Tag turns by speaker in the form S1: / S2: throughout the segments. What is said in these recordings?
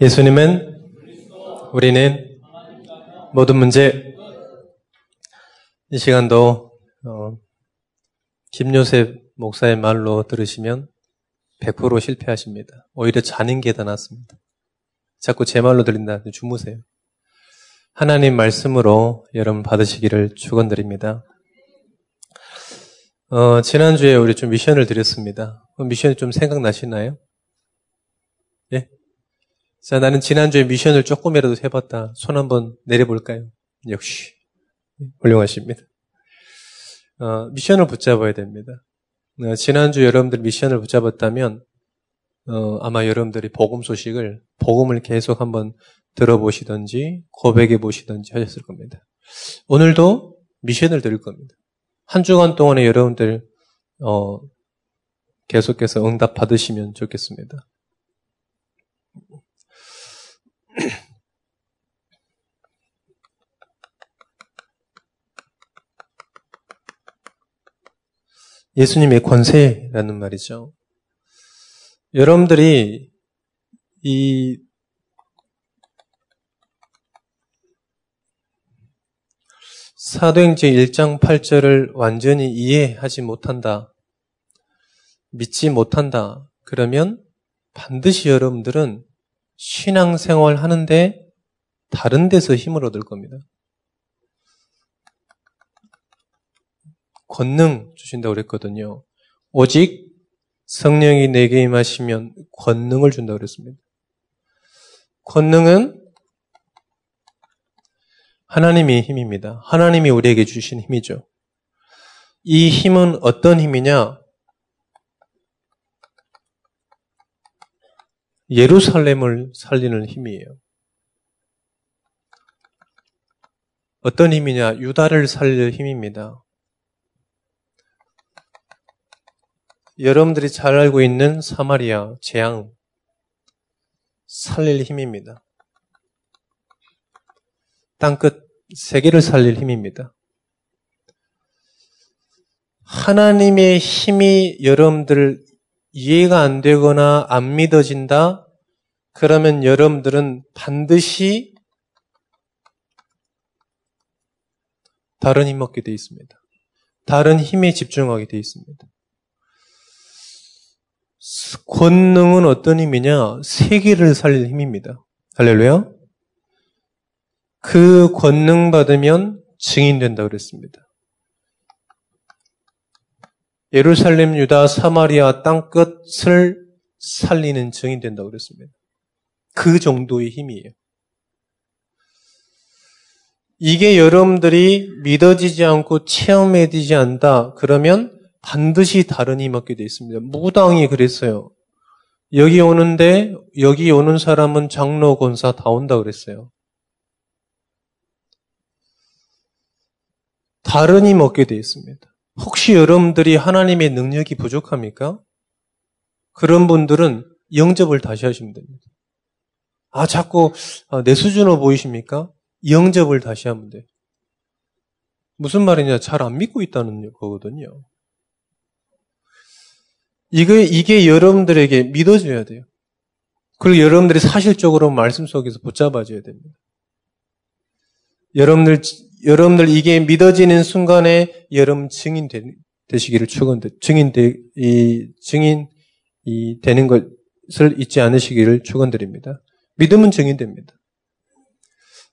S1: 예수님은 우리는 모든 문제 이 시간도 어, 김요셉 목사의 말로 들으시면 100% 실패하십니다. 오히려 자는 게 더 낫습니다. 자꾸 제 말로 들린다. 주무세요. 하나님 말씀으로 여러분 받으시기를 축원드립니다. 어, 지난주에 우리 좀 미션을 드렸습니다. 미션이 좀 생각나시나요? 예? 자, 나는 지난주에 미션을 조금이라도 해봤다. 손 한번 내려볼까요? 역시. 훌륭하십니다. 어, 미션을 붙잡아야 됩니다. 어, 지난주 여러분들 미션을 붙잡았다면, 어, 아마 여러분들이 복음 소식을, 복음을 계속 한번 들어보시든지, 고백해 보시든지 하셨을 겁니다. 오늘도 미션을 드릴 겁니다. 한 주간 동안에 여러분들, 어, 계속해서 응답 받으시면 좋겠습니다. 예수님의 권세라는 말이죠. 여러분들이 이 사도행전 1장 8절을 완전히 이해하지 못한다. 믿지 못한다. 그러면 반드시 여러분들은 신앙생활 하는데 다른 데서 힘을 얻을 겁니다. 권능 주신다고 그랬거든요. 오직 성령이 내게 임하시면 권능을 준다고 그랬습니다. 권능은 하나님의 힘입니다. 하나님이 우리에게 주신 힘이죠. 이 힘은 어떤 힘이냐? 예루살렘을 살리는 힘이에요. 어떤 힘이냐? 유다를 살릴 힘입니다. 여러분들이 잘 알고 있는 사마리아 재앙 살릴 힘입니다. 땅끝 세계를 살릴 힘입니다. 하나님의 힘이 여러분들 이해가 안 되거나 안 믿어진다? 그러면 여러분들은 반드시 다른 힘 얻게 되어 있습니다. 다른 힘에 집중하게 되어 있습니다. 권능은 어떤 힘이냐? 세계를 살릴 힘입니다. 할렐루야. 그 권능 받으면 증인된다 그랬습니다. 예루살렘, 유다, 사마리아 땅끝을 살리는 증인 된다고 그랬습니다. 그 정도의 힘이에요. 이게 여러분들이 믿어지지 않고 체험해지지 않다. 그러면 반드시 다른 힘 얻게 되어 있습니다. 무당이 그랬어요. 여기 오는데 여기 오는 사람은 장로 권사 다 온다 그랬어요. 다른 힘 얻게 되어 있습니다. 혹시 여러분들이 하나님의 능력이 부족합니까? 그런 분들은 영접을 다시 하시면 됩니다. 아, 자꾸 아, 내 수준으로 보이십니까? 영접을 다시 하면 돼요. 무슨 말이냐? 잘 안 믿고 있다는 거거든요. 이게, 이게 여러분들에게 믿어져야 돼요. 그리고 여러분들이 사실적으로 말씀 속에서 붙잡아줘야 됩니다. 여러분들 여러분들 이게 믿어지는 순간에 여러분 증인 되, 시기를 축원드 증인 되, 이 증인 이 되는 것을 잊지 않으시기를 축원드립니다. 믿음은 증인됩니다.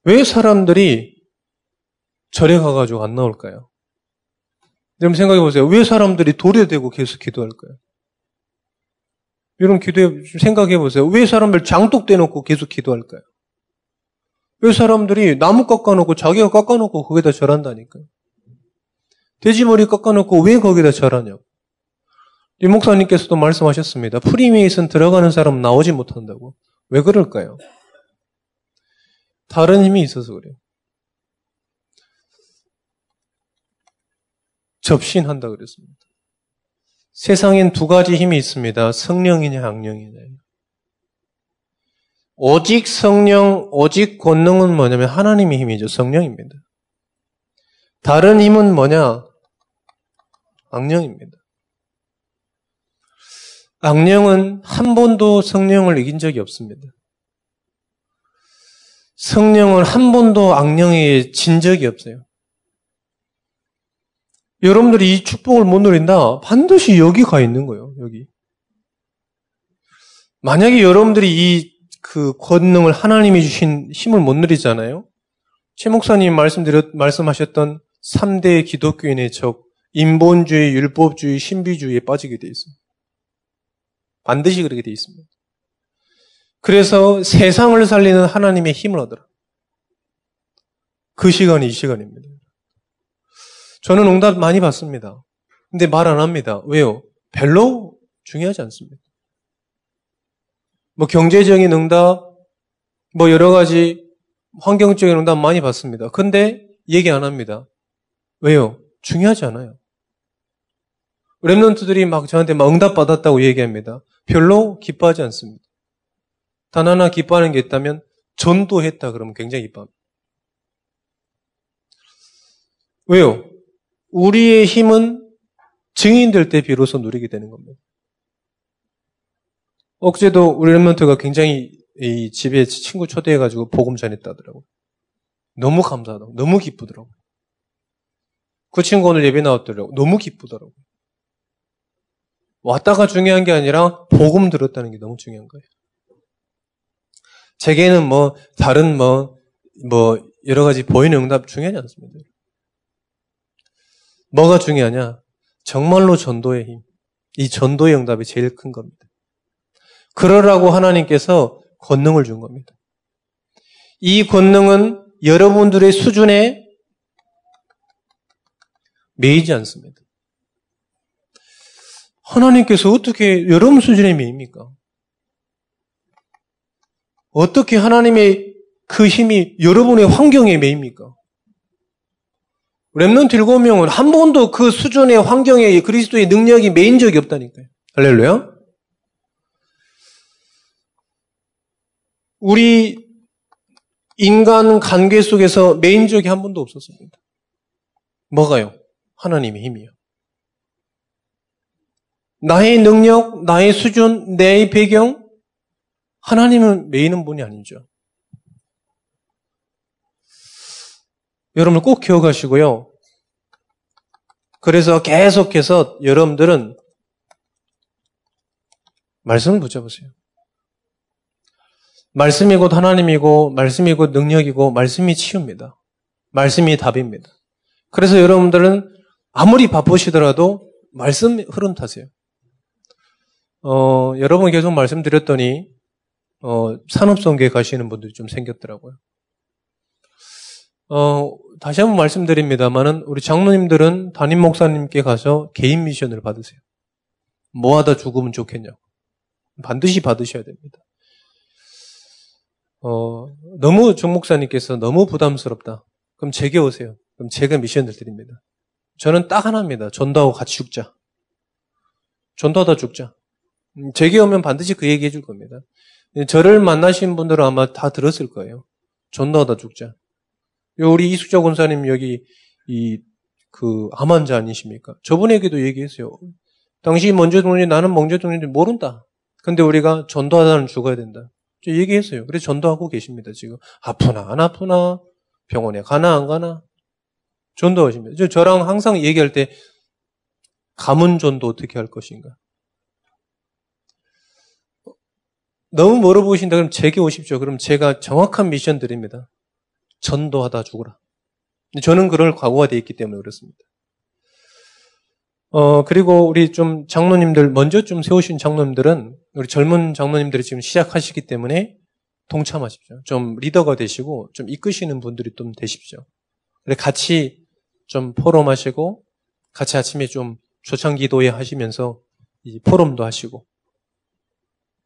S1: 왜 사람들이 절에 가가지고 안 나올까요? 여러분 생각해 보세요. 왜 사람들이 돌에 대고 계속 기도할까요? 여러분 기도해 생각해 보세요. 왜 사람들 장독 대놓고 계속 기도할까요? 왜 사람들이 나무 깎아놓고 자기가 깎아놓고 거기다 절한다니까요. 돼지머리 깎아놓고 왜 거기다 절하냐고. 이 목사님께서도 말씀하셨습니다. 프리메이슨 들어가는 사람 나오지 못한다고. 왜 그럴까요? 다른 힘이 있어서 그래요. 접신한다 그랬습니다. 세상엔 두 가지 힘이 있습니다. 성령이냐, 악령이냐. 오직 성령, 오직 권능은 뭐냐면 하나님의 힘이죠. 성령입니다. 다른 힘은 뭐냐? 악령입니다. 악령은 한 번도 성령을 이긴 적이 없습니다. 성령은 한 번도 악령에 진 적이 없어요. 여러분들이 이 축복을 못 누린다? 반드시 여기 가 있는 거예요, 여기. 만약에 여러분들이 이 그 권능을 하나님이 주신 힘을 못 누리잖아요? 최 목사님 말씀드렸, 말씀하셨던 3대 기독교인의 적, 인본주의, 율법주의, 신비주의에 빠지게 돼 있습니다. 반드시 그렇게 돼 있습니다. 그래서 세상을 살리는 하나님의 힘을 얻어라. 그 시간이 이 시간입니다. 저는 응답 많이 받습니다. 근데 말 안 합니다. 왜요? 별로 중요하지 않습니다. 뭐 경제적인 응답, 뭐 여러 가지 환경적인 응답 많이 받습니다. 근데 얘기 안 합니다. 왜요? 중요하지 않아요. 랩런트들이 막 저한테 막 응답 받았다고 얘기합니다. 별로 기뻐하지 않습니다. 단 하나 기뻐하는 게 있다면 전도했다 그러면 굉장히 기뻐합니다. 왜요? 우리의 힘은 증인될 때 비로소 누리게 되는 겁니다. 어제도 우리 랩런트가 굉장히 이 집에 친구 초대해가지고 복음 전했다더라고요. 너무 감사하다고. 너무 기쁘더라고요. 그 친구 오늘 예배 나왔더라고요. 너무 기쁘더라고요. 왔다가 중요한 게 아니라 복음 들었다는 게 너무 중요한 거예요. 제게는 뭐 다른 뭐 뭐 여러 가지 보이는 응답 중요하지 않습니다. 뭐가 중요하냐? 정말로 전도의 힘. 이 전도의 응답이 제일 큰 겁니다. 그러라고 하나님께서 권능을 준 겁니다. 이 권능은 여러분들의 수준에 매이지 않습니다. 하나님께서 어떻게 여러분 수준에 매입니까? 어떻게 하나님의 그 힘이 여러분의 환경에 매입니까? 랩런트 일곱 명은 한 번도 그 수준의 환경에 그리스도의 능력이 매인 적이 없다니까요. 할렐루야. 우리 인간 관계 속에서 매인 적이 한 번도 없었습니다. 뭐가요? 하나님의 힘이요. 나의 능력, 나의 수준, 내 배경, 하나님은 매이는 분이 아니죠. 여러분 꼭 기억하시고요. 그래서 계속해서 여러분들은 말씀을 붙여보세요. 말씀이 곧 하나님이고, 말씀이 곧 능력이고, 말씀이 치유입니다. 말씀이 답입니다. 그래서 여러분들은 아무리 바쁘시더라도 말씀 흐름 타세요. 어, 여러 분 계속 말씀드렸더니, 어, 산업성계에 가시는 분들이 좀 생겼더라고요. 어, 다시 한번 말씀드립니다만은 우리 장로님들은 담임 목사님께 가서 개인 미션을 받으세요. 뭐 하다 죽으면 좋겠냐고. 반드시 받으셔야 됩니다. 어, 너무 정 목사님께서 너무 부담스럽다. 그럼 제게 오세요. 그럼 제가 미션을 드립니다. 저는 딱 하나입니다. 전도하고 같이 죽자. 전도하다 죽자. 음, 제게 오면 반드시 그 얘기 해줄 겁니다. 저를 만나신 분들은 아마 다 들었을 거예요. 전도하다 죽자. 우리 이숙자 권사님 여기 이 그 암환자 아니십니까? 저분에게도 얘기했어요. 당신이 먼저 죽는지 나는 먼저 죽는지 모른다. 근데 우리가 전도하다는 죽어야 된다. 저 얘기했어요. 그래서 전도하고 계십니다, 지금. 아프나, 안 아프나, 병원에 가나, 안 가나. 전도하십니다. 저, 저랑 항상 얘기할 때, 가문 전도 어떻게 할 것인가. 너무 멀어 보이신다 그럼 제게 오십시오. 그럼 제가 정확한 미션 드립니다. 전도하다 죽어라. 저는 그럴 각오가 되어 있기 때문에 그렇습니다. 어, 그리고 우리 좀 장로님들, 먼저 좀 세우신 장로님들은, 우리 젊은 장로님들이 지금 시작하시기 때문에 동참하십시오. 좀 리더가 되시고, 좀 이끄시는 분들이 좀 되십시오. 같이 좀 포럼하시고, 같이 아침에 좀 초창 기도회 하시면서, 이 포럼도 하시고,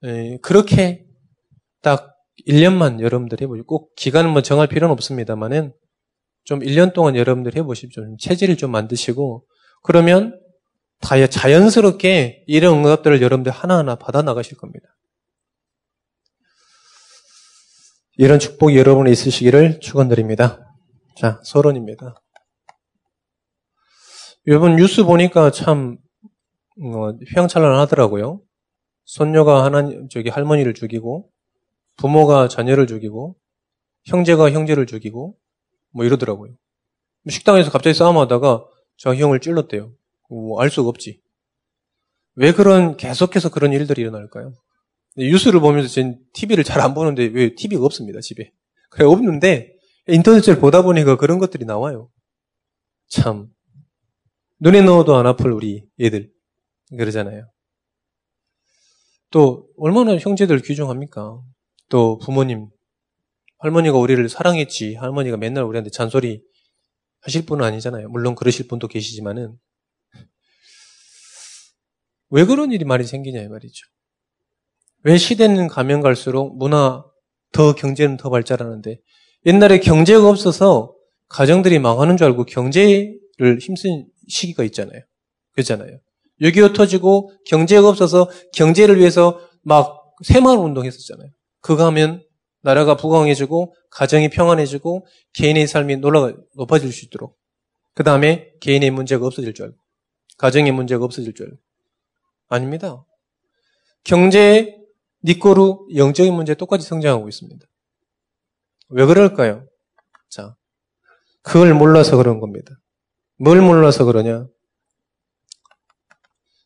S1: 예, 그렇게 딱 1년만 여러분들 해보시고, 꼭 기간은 뭐 정할 필요는 없습니다만은 좀 1년 동안 여러분들 해보십시오. 체질을 좀 만드시고, 그러면 다 자연스럽게 이런 응답들을 여러분들 하나하나 받아 나가실 겁니다. 이런 축복이 여러분에 있으시기를 축원드립니다. 자, 서론입니다. 여러분 뉴스 보니까 참 어, 휘황찬란하더라고요. 손녀가 하나님 저기 할머니를 죽이고 부모가 자녀를 죽이고 형제가 형제를 죽이고 뭐 이러더라고요. 식당에서 갑자기 싸움하다가 저 형을 찔렀대요. 뭐 알 수가 없지. 왜 그런 계속해서 그런 일들이 일어날까요? 뉴스를 보면서 전 TV를 잘 안 보는데 왜 TV가 없습니다 집에. 그래 없는데 인터넷을 보다 보니까 그런 것들이 나와요. 참 눈에 넣어도 안 아플 우리 애들 그러잖아요. 또 얼마나 형제들 귀중합니까? 또 부모님 할머니가 우리를 사랑했지 할머니가 맨날 우리한테 잔소리 하실 분은 아니잖아요. 물론 그러실 분도 계시지만은 왜 그런 일이 많이 생기냐 이 말이죠. 왜 시대는 가면 갈수록 문화 더 경제는 더 발달하는데 옛날에 경제가 없어서 가정들이 망하는 줄 알고 경제를 힘쓴 시기가 있잖아요. 그렇잖아요. 6.25 터지고 경제가 없어서 경제를 위해서 막 새마을 운동했었잖아요. 그거 하면 나라가 부강해지고 가정이 평안해지고 개인의 삶이 놀라가 높아질 수 있도록 그 다음에 개인의 문제가 없어질 줄 알고 가정의 문제가 없어질 줄 알고 아닙니다. 경제 니꼬루 영적인 문제 똑같이 성장하고 있습니다. 왜 그럴까요? 자, 그걸 몰라서 그런 겁니다. 뭘 몰라서 그러냐?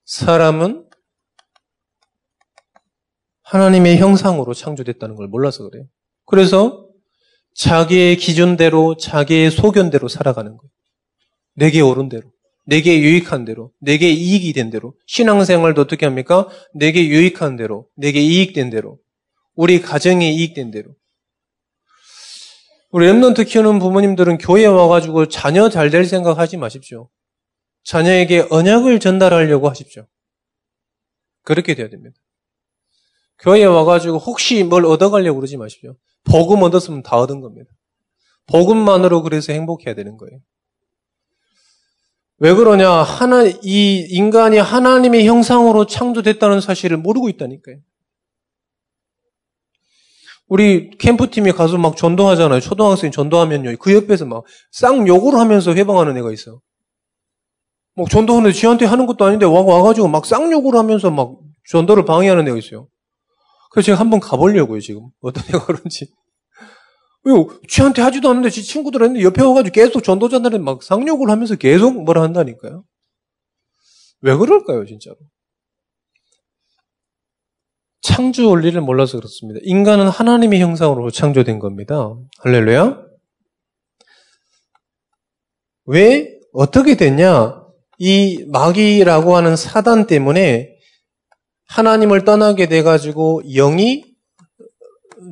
S1: 사람은 하나님의 형상으로 창조됐다는 걸 몰라서 그래요. 그래서 자기의 기준대로, 자기의 소견대로 살아가는 거예요. 내게 옳은 대로, 내게 유익한 대로, 내게 이익이 된 대로. 신앙생활도 어떻게 합니까? 내게 유익한 대로, 내게 이익된 대로, 우리 가정에 이익된 대로. 우리 랩런트 키우는 부모님들은 교회에 와가지고 자녀 잘 될 생각 하지 마십시오. 자녀에게 언약을 전달하려고 하십시오. 그렇게 돼야 됩니다. 교회에 와가지고 혹시 뭘 얻어가려고 그러지 마십시오. 복음 얻었으면 다 얻은 겁니다. 복음만으로 그래서 행복해야 되는 거예요. 왜 그러냐? 하나, 이 인간이 하나님의 형상으로 창조됐다는 사실을 모르고 있다니까요. 우리 캠프팀에 가서 막 전도하잖아요. 초등학생 전도하면요. 그 옆에서 막 쌍 욕을 하면서 회방하는 애가 있어. 막 전도하는데 지한테 하는 것도 아닌데 와, 와가지고 막 쌍 욕을 하면서 막 전도를 방해하는 애가 있어요. 그래서 제가 한번 가보려고요, 지금. 어떤 애가 그런지. 왜, 쥐한테 하지도 않는데 지 친구들 했는데 옆에 와가지고 계속 전도자들한테 막 상욕을 하면서 계속 뭐라 한다니까요. 왜 그럴까요, 진짜로? 창조 원리를 몰라서 그렇습니다. 인간은 하나님의 형상으로 창조된 겁니다. 할렐루야. 왜 어떻게 됐냐? 이 마귀라고 하는 사단 때문에 하나님을 떠나게 돼 가지고 영이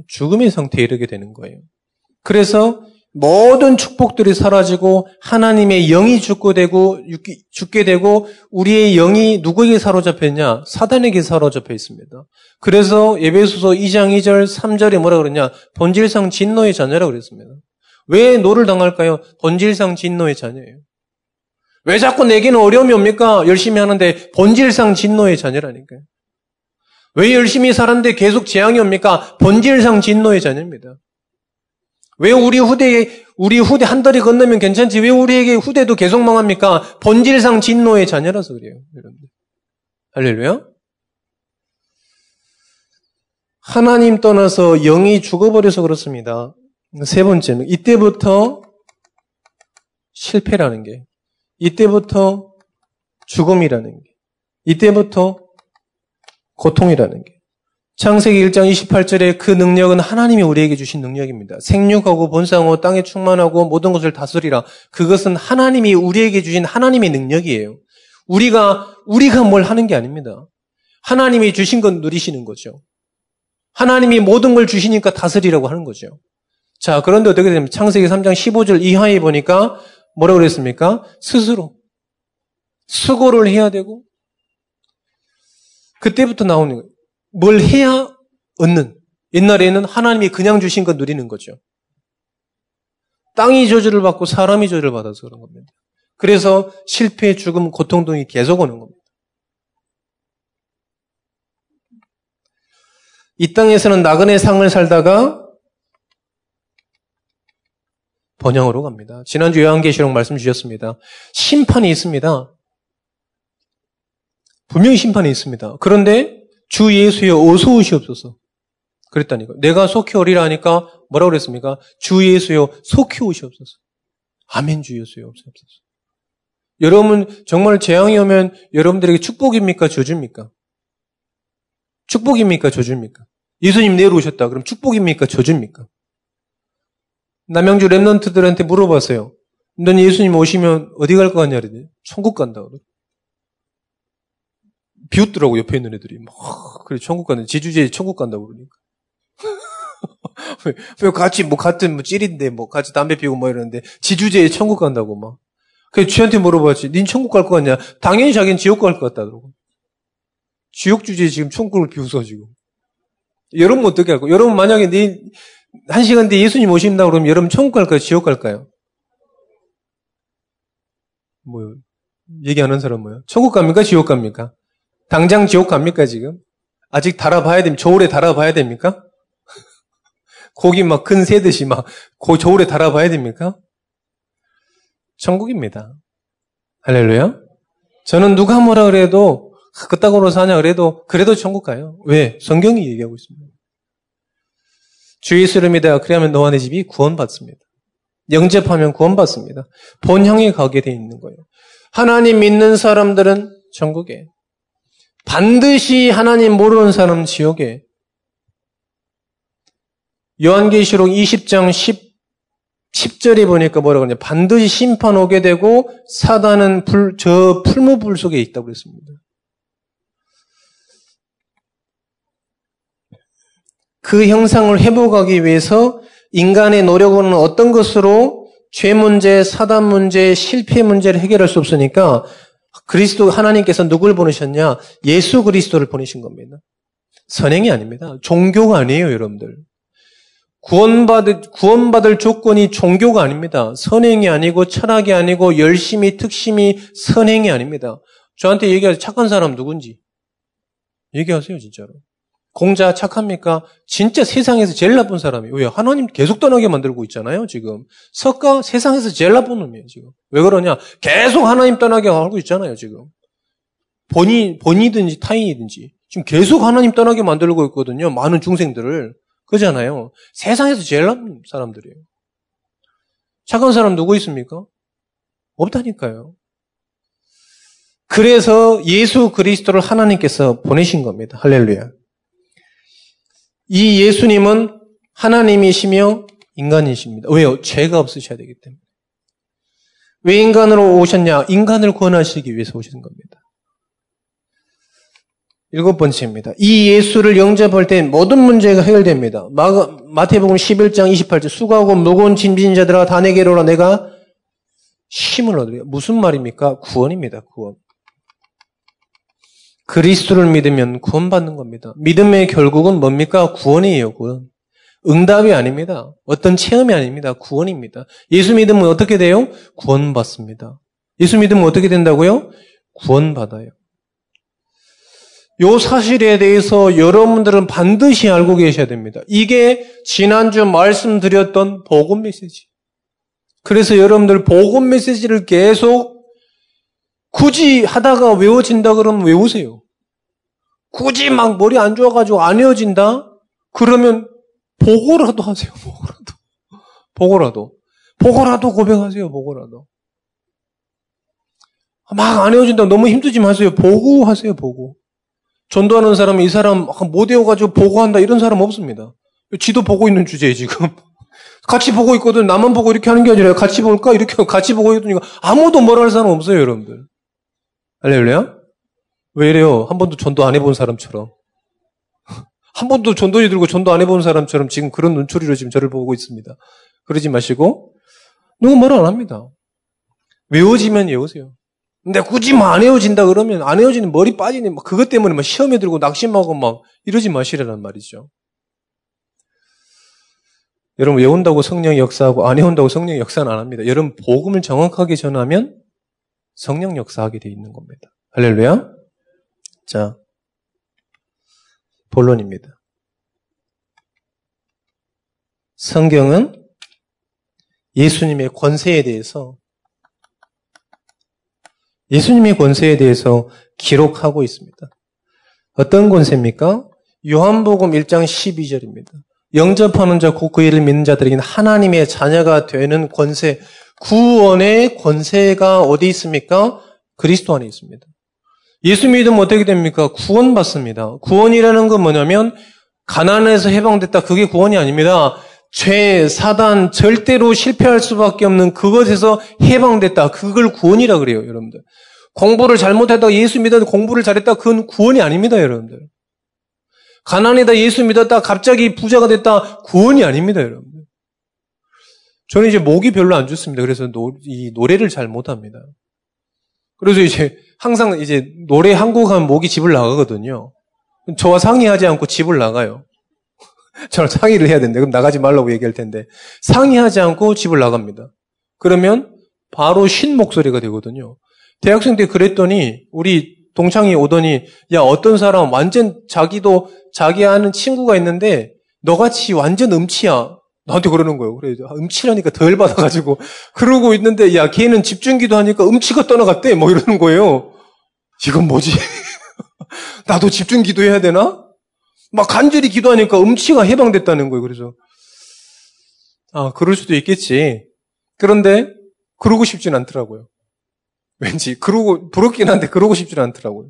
S1: 죽음의 상태에 이르게 되는 거예요. 그래서 모든 축복들이 사라지고 하나님의 영이 죽게 되고 죽게 되고 우리의 영이 누구에게 사로잡혔냐? 사단에게 사로잡혀 있습니다. 그래서 에베소서 2장 2절 3절에 뭐라 그러냐? 본질상 진노의 자녀라고 그랬습니다. 왜 노를 당할까요? 본질상 진노의 자녀예요. 왜 자꾸 내게는 어려움이 옵니까? 열심히 하는데 본질상 진노의 자녀라니까요. 왜 열심히 살았는데 계속 재앙이 옵니까? 본질상 진노의 자녀입니다. 왜 우리 후대에, 우리 후대 한 다리 건너면 괜찮지? 왜 우리에게 후대도 계속 망합니까? 본질상 진노의 자녀라서 그래요, 여러분들. 할렐루야? 하나님 떠나서 영이 죽어버려서 그렇습니다. 세 번째는 이때부터 실패라는 게, 이때부터 죽음이라는 게, 이때부터 고통이라는 게. 창세기 1장 28절에 그 능력은 하나님이 우리에게 주신 능력입니다. 생육하고 본상하고 땅에 충만하고 모든 것을 다스리라. 그것은 하나님이 우리에게 주신 하나님의 능력이에요. 우리가 우리가 뭘 하는 게 아닙니다. 하나님이 주신 건 누리시는 거죠. 하나님이 모든 걸 주시니까 다스리라고 하는 거죠. 자, 그런데 어떻게 되면 창세기 3장 15절 이하에 보니까 뭐라고 그랬습니까? 스스로 수고를 해야 되고 그때부터 나오는 거예요. 뭘 해야 얻는. 옛날에는 하나님이 그냥 주신 거 누리는 거죠. 땅이 저주를 받고 사람이 저주를 받아서 그런 겁니다. 그래서 실패, 죽음, 고통 등이 계속 오는 겁니다. 이 땅에서는 나그네 상을 살다가 번영으로 갑니다. 지난주 요한계시록 말씀 주셨습니다. 심판이 있습니다. 분명히 심판이 있습니다. 그런데 주 예수여 어서 오시옵소서. 그랬다니까. 내가 속히 오리라 하니까 뭐라고 그랬습니까? 주 예수여 속히 오시옵소서. 아멘 주 예수여 오시옵소서. 여러분 정말 재앙이 오면 여러분들에게 축복입니까? 저주입니까? 축복입니까? 저주입니까? 예수님 내려오셨다. 그럼 축복입니까? 저주입니까? 남양주 랩런트들한테 물어봤어요. 넌 예수님 오시면 어디 갈 것 같냐? 그랬더니 천국 간다. 그래. 비웃더라고, 옆에 있는 애들이. 막, 그래, 천국 간다. 지주제에 천국 간다고 그러니까. 왜, 왜 같이, 뭐, 같은, 뭐, 찔인데, 뭐, 같이 담배 피우고 뭐 이러는데, 지주제에 천국 간다고 막. 그래서 쥐한테 물어봤지. 닌 천국 갈 것 같냐? 당연히 자기는 지옥 갈 것 같다. 그러고. 지옥 주제에 지금 천국을 비웃어, 지금. 여러분 어떻게 할까? 여러분 만약에 네, 한 시간 뒤에 예수님 오신다 그러면 여러분 천국 갈까요? 지옥 갈까요? 뭐요? 얘기 하는 사람 뭐요? 천국 갑니까? 지옥 갑니까? 당장 지옥 갑니까, 지금? 아직 달아봐야 됩니까? 저울에 달아봐야 됩니까? 고기 막 큰 새듯이 막 저울에 달아봐야 됩니까? 천국입니다. 할렐루야. 저는 누가 뭐라 그래도 그따구로 사냐 그래도 그래도 천국 가요. 왜? 성경이 얘기하고 있습니다. 주 예수를 믿어 그래야만 너와 내 집이 구원받습니다. 영접하면 구원받습니다. 본향에 가게 돼 있는 거예요. 하나님 믿는 사람들은 천국에 반드시 하나님 모르는 사람 지옥에. 요한계시록 20장 10, 10절에 보니까 뭐라고 하냐. 반드시 심판 오게 되고 사단은 불, 저 풀무불 속에 있다고 그랬습니다. 그 형상을 회복하기 위해서 인간의 노력은 어떤 것으로? 죄 문제, 사단 문제, 실패 문제를 해결할 수 없으니까 그리스도 하나님께서 누굴 보내셨냐? 예수 그리스도를 보내신 겁니다. 선행이 아닙니다. 종교가 아니에요, 여러분들. 구원받을, 구원받을 조건이 종교가 아닙니다. 선행이 아니고 철학이 아니고 열심히, 특심이 선행이 아닙니다. 저한테 얘기하세요. 착한 사람 누군지. 얘기하세요, 진짜로. 공자 착합니까? 진짜 세상에서 제일 나쁜 사람이에요. 왜? 하나님 계속 떠나게 만들고 있잖아요, 지금. 석가 세상에서 제일 나쁜 놈이에요, 지금. 왜 그러냐? 계속 하나님 떠나게 하고 있잖아요, 지금. 본인, 본이든지 타인이든지. 지금 계속 하나님 떠나게 만들고 있거든요. 많은 중생들을. 그잖아요. 세상에서 제일 나쁜 사람들이에요. 착한 사람 누구 있습니까? 없다니까요. 그래서 예수 그리스도를 하나님께서 보내신 겁니다. 할렐루야. 이 예수님은 하나님이시며 인간이십니다. 왜요? 죄가 없으셔야 되기 때문에. 왜 인간으로 오셨냐? 인간을 구원하시기 위해서 오신 겁니다. 일곱 번째입니다. 이 예수를 영접할 때 모든 문제가 해결됩니다. 마태복음 11장 28절 수고하고 무거운 짐진 자들아 다 내게로 오라 내가 힘을 얻으려. 무슨 말입니까? 구원입니다. 구원. 그리스도를 믿으면 구원받는 겁니다. 믿음의 결국은 뭡니까? 구원이에요, 구원. 응답이 아닙니다. 어떤 체험이 아닙니다. 구원입니다. 예수 믿으면 어떻게 돼요? 구원받습니다. 예수 믿으면 어떻게 된다고요? 구원받아요. 요 사실에 대해서 여러분들은 반드시 알고 계셔야 됩니다. 이게 지난주 말씀드렸던 복음 메시지. 그래서 여러분들 복음 메시지를 계속 굳이 하다가 외워진다 그러면 외우세요. 굳이 막 머리 안 좋아가지고 안 외워진다? 그러면 보고라도 하세요. 보고라도. 보고라도. 보고라도 고백하세요. 보고라도. 막 안 외워진다. 너무 힘들지 마세요. 보고 하세요. 보고. 전도하는 사람은 이 사람 못 외워가지고 보고한다. 이런 사람 없습니다. 지도 보고 있는 주제에 지금. 같이 보고 있거든. 나만 보고 이렇게 하는 게 아니라 같이 볼까? 이렇게 같이 보고 있으니까 아무도 뭐라 할 사람 없어요, 여러분들. 할렐루야? 왜 이래요? 한 번도 전도 안 해본 사람처럼. 한 번도 전도지 들고 전도 안 해본 사람처럼 지금 그런 눈초리로 지금 저를 보고 있습니다. 그러지 마시고, 누구 뭐라 안 합니다. 외워지면 외우세요. 근데 굳이 뭐안 외워진다 그러면 안 외워지는 머리 빠지는 막 그것 때문에 막 시험에 들고 낙심하고 막 이러지 마시라는 말이죠. 여러분 외운다고 성령 역사하고 안 외운다고 성령 역사는 안 합니다. 여러분 복음을 정확하게 전하면 성령 역사하게 돼 있는 겁니다. 할렐루야. 자, 본론입니다. 성경은 예수님의 권세에 대해서 예수님의 권세에 대해서 기록하고 있습니다. 어떤 권세입니까? 요한복음 1장 12절입니다. 영접하는 자, 곧그 일을 믿는 자들에게는 하나님의 자녀가 되는 권세, 구원의 권세가 어디 있습니까? 그리스도 안에 있습니다. 예수 믿으면 어떻게 됩니까? 구원받습니다. 구원이라는 건 뭐냐면 가난에서 해방됐다. 그게 구원이 아닙니다. 죄, 사단, 절대로 실패할 수밖에 없는 그것에서 해방됐다. 그걸 구원이라 그래요, 여러분들. 공부를 잘못했다가 예수 믿었는데 공부를 잘했다. 그건 구원이 아닙니다, 여러분들. 가난이다 예수 믿었다 갑자기 부자가 됐다 구원이 아닙니다, 여러분들. 저는 이제 목이 별로 안 좋습니다. 그래서 노, 이 노래를 잘 못합니다. 그래서 이제 항상 이제 노래 한 곡 하면 목이 집을 나가거든요. 저와 상의하지 않고 집을 나가요. 저는 상의를 해야 되는데 그럼 나가지 말라고 얘기할 텐데 상의하지 않고 집을 나갑니다. 그러면 바로 쉰 목소리가 되거든요. 대학생 때 그랬더니 우리 동창이 오더니 야 어떤 사람 완전 자기도 자기 아는 친구가 있는데 너같이 완전 음치야. 나한테 그러는 거예요. 그래 음치라니까 덜 받아가지고 그러고 있는데 야 걔는 집중기도 하니까 음치가 떠나갔대. 뭐 이러는 거예요. 이건 뭐지? 나도 집중기도 해야 되나? 막 간절히 기도하니까 음치가 해방됐다는 거예요. 그래서 아 그럴 수도 있겠지. 그런데 그러고 싶진 않더라고요. 왠지 그러고 부럽긴 한데 그러고 싶지는 않더라고요.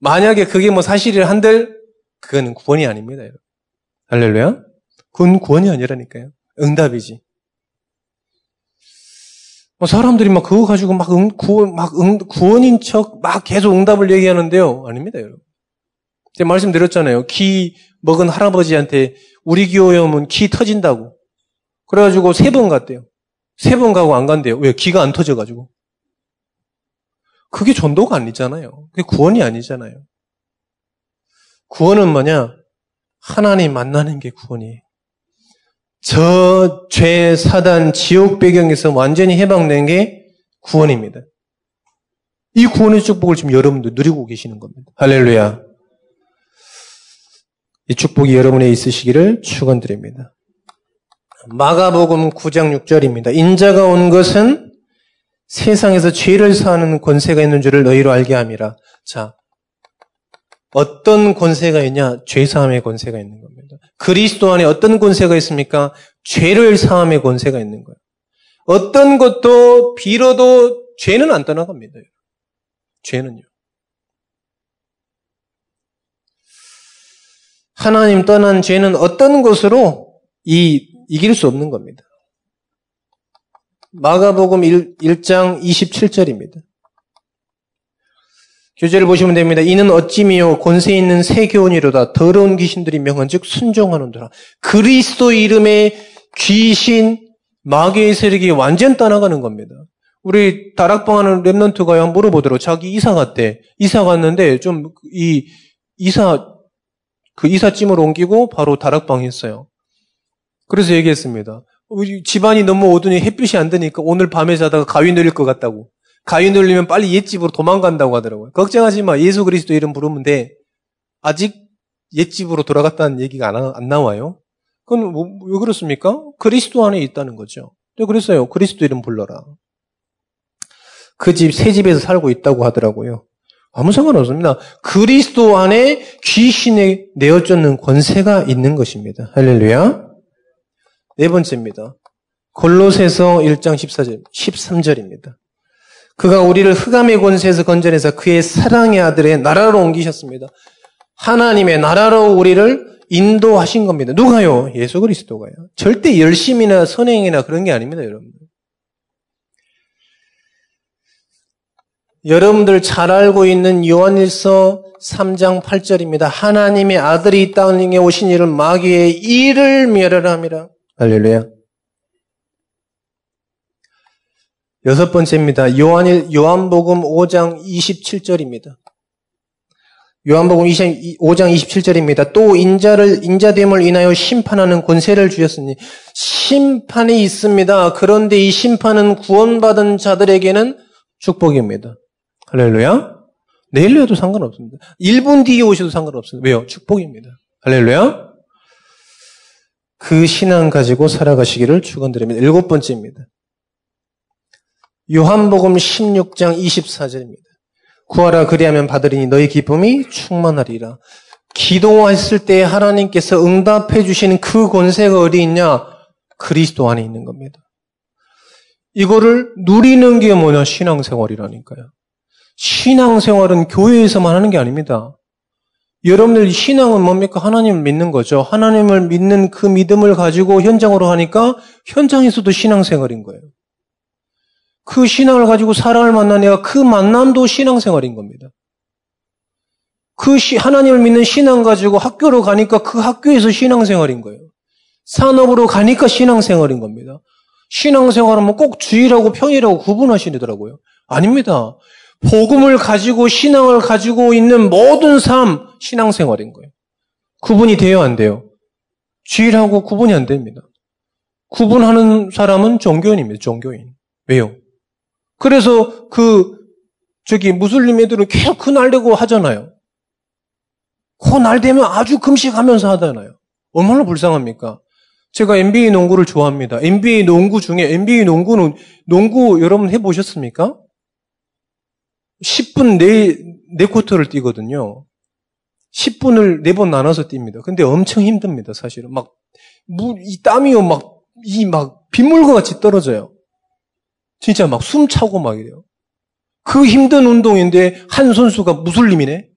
S1: 만약에 그게 뭐 사실을 한들 그거는 구원이 아닙니다. 할렐루야. 그건 구원이 아니라니까요. 응답이지. 뭐 사람들이 막 그거 가지고 막 응, 구원, 막 응, 구원인 척 막 계속 응답을 얘기하는데요. 아닙니다, 여러분. 제가 말씀드렸잖아요. 기 먹은 할아버지한테 우리 교회 오면 기 터진다고. 그래가지고 세 번 갔대요. 세 번 가고 안 간대요. 왜? 기가 안 터져가지고. 그게 전도가 아니잖아요. 그게 구원이 아니잖아요. 구원은 뭐냐? 하나님 만나는 게 구원이에요. 저 죄, 사단, 지옥 배경에서 완전히 해방된 게 구원입니다. 이 구원의 축복을 지금 여러분도 누리고 계시는 겁니다. 할렐루야. 이 축복이 여러분에 있으시기를 축원드립니다. 마가복음 9장 6절입니다. 인자가 온 것은 세상에서 죄를 사하는 권세가 있는 줄을 너희로 알게 함이라. 자, 어떤 권세가 있냐? 죄 사함의 권세가 있는 겁니다. 그리스도 안에 어떤 권세가 있습니까? 죄를 사함의 권세가 있는 거예요. 어떤 것도 빌어도 죄는 안 떠나갑니다. 죄는요. 하나님 떠난 죄는 어떤 것으로 이, 이길 수 없는 겁니다. 마가복음 1, 1장 27절입니다. 교재를 보시면 됩니다. 이는 어찌미요 권세 있는 새 교훈이로다 더러운 귀신들이 명한즉 순종하는도라. 그리스도 이름의 귀신 마귀의 세력이 완전 떠나가는 겁니다. 우리 다락방 하는 랩런트가 물어보도록 자기 이사 갔대. 이사 갔는데 좀 이 이사 그 이삿짐을 옮기고 바로 다락방 했어요. 그래서 얘기했습니다. 우리 집안이 너무 어두니 햇빛이 안 드니까 오늘 밤에 자다가 가위 눌릴 것 같다고. 가위 눌리면 빨리 옛집으로 도망간다고 하더라고요. 걱정하지 마. 예수 그리스도 이름 부르면 돼. 아직 옛집으로 돌아갔다는 얘기가 안, 안 나와요. 그건 뭐, 왜 그렇습니까? 그리스도 안에 있다는 거죠. 네, 그랬어요. 그리스도 이름 불러라. 그 집, 새 집에서 살고 있다고 하더라고요. 아무 상관없습니다. 그리스도 안에 귀신에 내어쫓는 권세가 있는 것입니다. 할렐루야. 네 번째입니다. 골로새서 1장 14절, 13절입니다. 그가 우리를 흑암의 권세에서 건져내서 그의 사랑의 아들의 나라로 옮기셨습니다. 하나님의 나라로 우리를 인도하신 겁니다. 누가요? 예수 그리스도가요. 절대 열심이나 선행이나 그런 게 아닙니다, 여러분들. 여러분들 잘 알고 있는 요한일서 3장 8절입니다. 하나님의 아들이 이 땅에 오신 이를 마귀의 일을 멸하함이라. 할렐루야. 여섯 번째입니다. 요한일, 요한복음 5장 27절입니다. 요한복음 5장 27절입니다. 또 인자를, 인자됨을 인하여 심판하는 권세를 주셨으니, 심판이 있습니다. 그런데 이 심판은 구원받은 자들에게는 축복입니다. 할렐루야. 내일 오도 상관없습니다. 1분 뒤에 오셔도 상관없습니다. 왜요? 축복입니다. 할렐루야. 그 신앙 가지고 살아가시기를 축원드립니다. 일곱 번째입니다. 요한복음 16장 24절입니다. 구하라 그리하면 받으리니 너희 기쁨이 충만하리라. 기도했을 때 하나님께서 응답해 주시는 그 권세가 어디 있냐? 그리스도 안에 있는 겁니다. 이거를 누리는 게 뭐냐? 신앙생활이라니까요. 신앙생활은 교회에서만 하는 게 아닙니다. 여러분들 신앙은 뭡니까? 하나님을 믿는 거죠. 하나님을 믿는 그 믿음을 가지고 현장으로 하니까 현장에서도 신앙생활인 거예요. 그 신앙을 가지고 사람을 만나내가 그 만남도 신앙생활인 겁니다. 그 시, 하나님을 믿는 신앙 가지고 학교로 가니까 그 학교에서 신앙생활인 거예요. 산업으로 가니까 신앙생활인 겁니다. 신앙생활은 뭐 꼭 주일하고 평일하고 구분하시더라고요. 아닙니다. 복음을 가지고 신앙을 가지고 있는 모든 삶 신앙생활인 거예요. 구분이 돼요, 안 돼요? 주일하고 구분이 안 됩니다. 구분하는 사람은 종교인입니다. 종교인. 왜요? 그래서 그 저기 무슬림 애들은 계속 그날 되고 하잖아요. 그날 되면 아주 금식하면서 하잖아요. 얼마나 불쌍합니까? 제가 NBA 농구를 좋아합니다. NBA 농구 중에 NBA 농구는 농구 여러분 해보셨습니까? 10분 네, 네 쿼터를 뛰거든요. 10분을 네 번 나눠서 뜁니다. 근데 엄청 힘듭니다, 사실은. 막, 물, 이 땀이요, 막, 이 막, 빗물과 같이 떨어져요. 진짜 막 숨 차고 막 이래요. 그 힘든 운동인데 한 선수가 무슬림이네?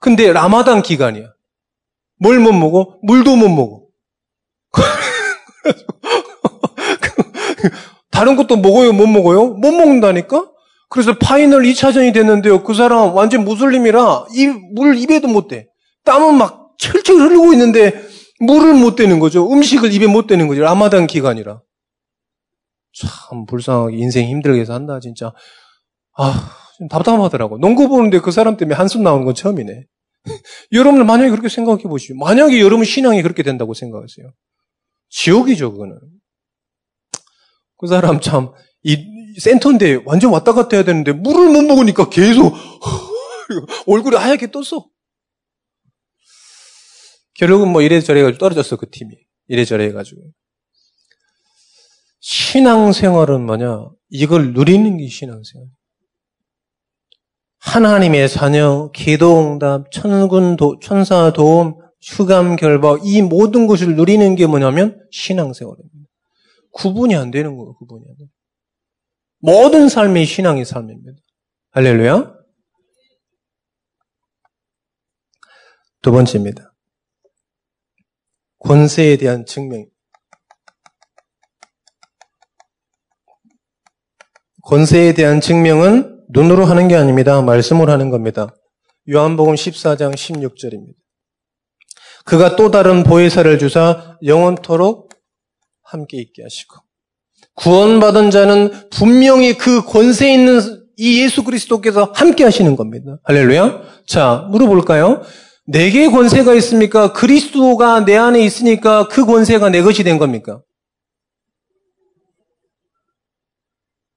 S1: 근데 라마단 기간이야. 뭘 못 먹어? 물도 못 먹어. 다른 것도 먹어요? 못 먹어요? 못 먹는다니까? 그래서 final 2차전이 됐는데요. 그 사람 완전 무슬림이라 이, 물 입에도 못 대. 땀은 막 철철 흐르고 있는데 물을 못 대는 거죠. 음식을 입에 못 대는 거죠. 라마단 기간이라. 참 불쌍하게 인생 힘들게 한다 진짜. 아, 좀 답답하더라고. 농구 보는데 그 사람 때문에 한숨 나오는 건 처음이네. 여러분들 만약에 그렇게 생각해 보시오. 만약에 여러분 신앙이 그렇게 된다고 생각하세요. 지옥이죠, 그거는. 그 사람 참, 이, 센터인데 완전 왔다 갔다 해야 되는데 물을 못 먹으니까 계속 얼굴이 하얗게 떴어. 결국은 뭐 이래저래 해가지고 떨어졌어, 그 팀이. 이래저래 해가지고. 신앙생활은 뭐냐? 이걸 누리는 게 신앙생활. 하나님의 자녀, 기도응답, 천군 도, 천사 도움, 휴감 결박, 이 모든 것을 누리는 게 뭐냐면 신앙생활입니다. 구분이 안 되는 거예요, 구분이 안 돼요. 모든 삶이 신앙의 삶입니다. 할렐루야. 두 번째입니다. 권세에 대한 증명. 권세에 대한 증명은 눈으로 하는 게 아닙니다. 말씀으로 하는 겁니다. 요한복음 14장 16절입니다. 그가 또 다른 보혜사를 주사 영원토록 함께 있게 하시고 구원받은 자는 분명히 그 권세 있는 이 예수 그리스도께서 함께 하시는 겁니다. 할렐루야. 자, 물어볼까요? 내게 권세가 있습니까? 그리스도가 내 안에 있으니까 그 권세가 내 것이 된 겁니까?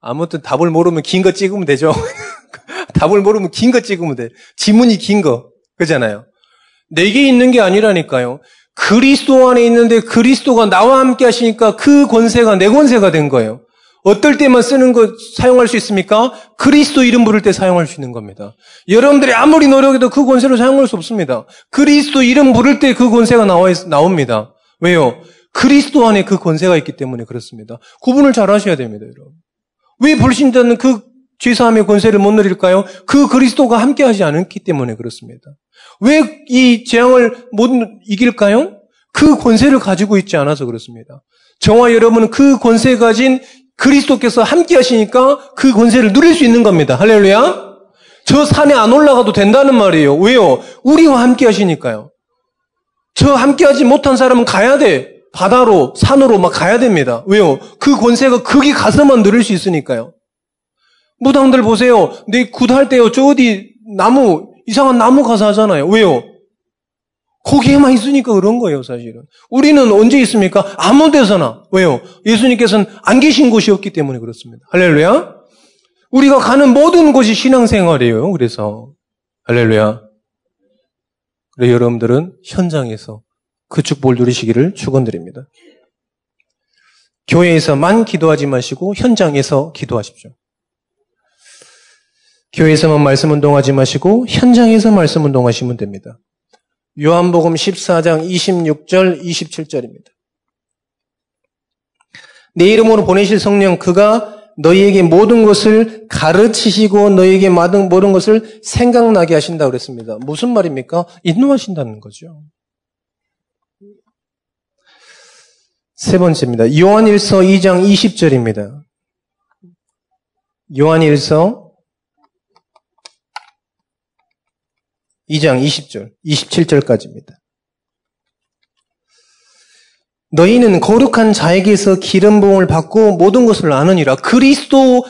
S1: 아무튼 답을 모르면 긴 거 찍으면 되죠. 답을 모르면 긴 거 찍으면 돼. 지문이 긴 거. 그잖아요. 내게 있는 게 아니라니까요. 그리스도 안에 있는데 그리스도가 나와 함께 하시니까 그 권세가 내 권세가 된 거예요. 어떨 때만 쓰는 거 사용할 수 있습니까? 그리스도 이름 부를 때 사용할 수 있는 겁니다. 여러분들이 아무리 노력해도 그 권세를 사용할 수 없습니다. 그리스도 이름 부를 때 그 권세가 나와, 나옵니다. 왜요? 그리스도 안에 그 권세가 있기 때문에 그렇습니다. 구분을 잘 하셔야 됩니다, 여러분. 왜 불신자는 그 죄사함의 권세를 못 누릴까요? 그 그리스도가 함께 하지 않았기 때문에 그렇습니다. 왜 이 재앙을 못 이길까요? 그 권세를 가지고 있지 않아서 그렇습니다. 저와 여러분은 그 권세 가진 그리스도께서 함께 하시니까 그 권세를 누릴 수 있는 겁니다. 할렐루야. 저 산에 안 올라가도 된다는 말이에요. 왜요? 우리와 함께 하시니까요. 저 함께 하지 못한 사람은 가야 돼. 바다로, 산으로 막 가야 됩니다. 왜요? 그 권세가 거기 가서만 누릴 수 있으니까요. 무당들 보세요. 내 굿할 때요. 저 어디 나무, 이상한 나무 가서 하잖아요. 왜요? 거기에만 있으니까 그런 거예요, 사실은. 우리는 언제 있습니까? 아무 데서나. 왜요? 예수님께서는 안 계신 곳이 없기 때문에 그렇습니다. 할렐루야. 우리가 가는 모든 곳이 신앙생활이에요. 그래서. 할렐루야. 그래 여러분들은 현장에서 그 축복을 누리시기를 축원드립니다. 교회에서만 기도하지 마시고 현장에서 기도하십시오. 교회에서만 말씀 운동하지 마시고 현장에서 말씀 운동하시면 됩니다. 요한복음 14장 26절, 27절입니다. 내 이름으로 보내실 성령 그가 너희에게 모든 것을 가르치시고 너희에게 모든 것을 생각나게 하신다 그랬습니다. 무슨 말입니까? 인도하신다는 거죠. 세 번째입니다. 요한일서 2장 20절입니다. 요한일서 2장 20절, 27절까지입니다. 너희는 거룩한 자에게서 기름 부음을 받고 모든 것을 아느니라. 그리스도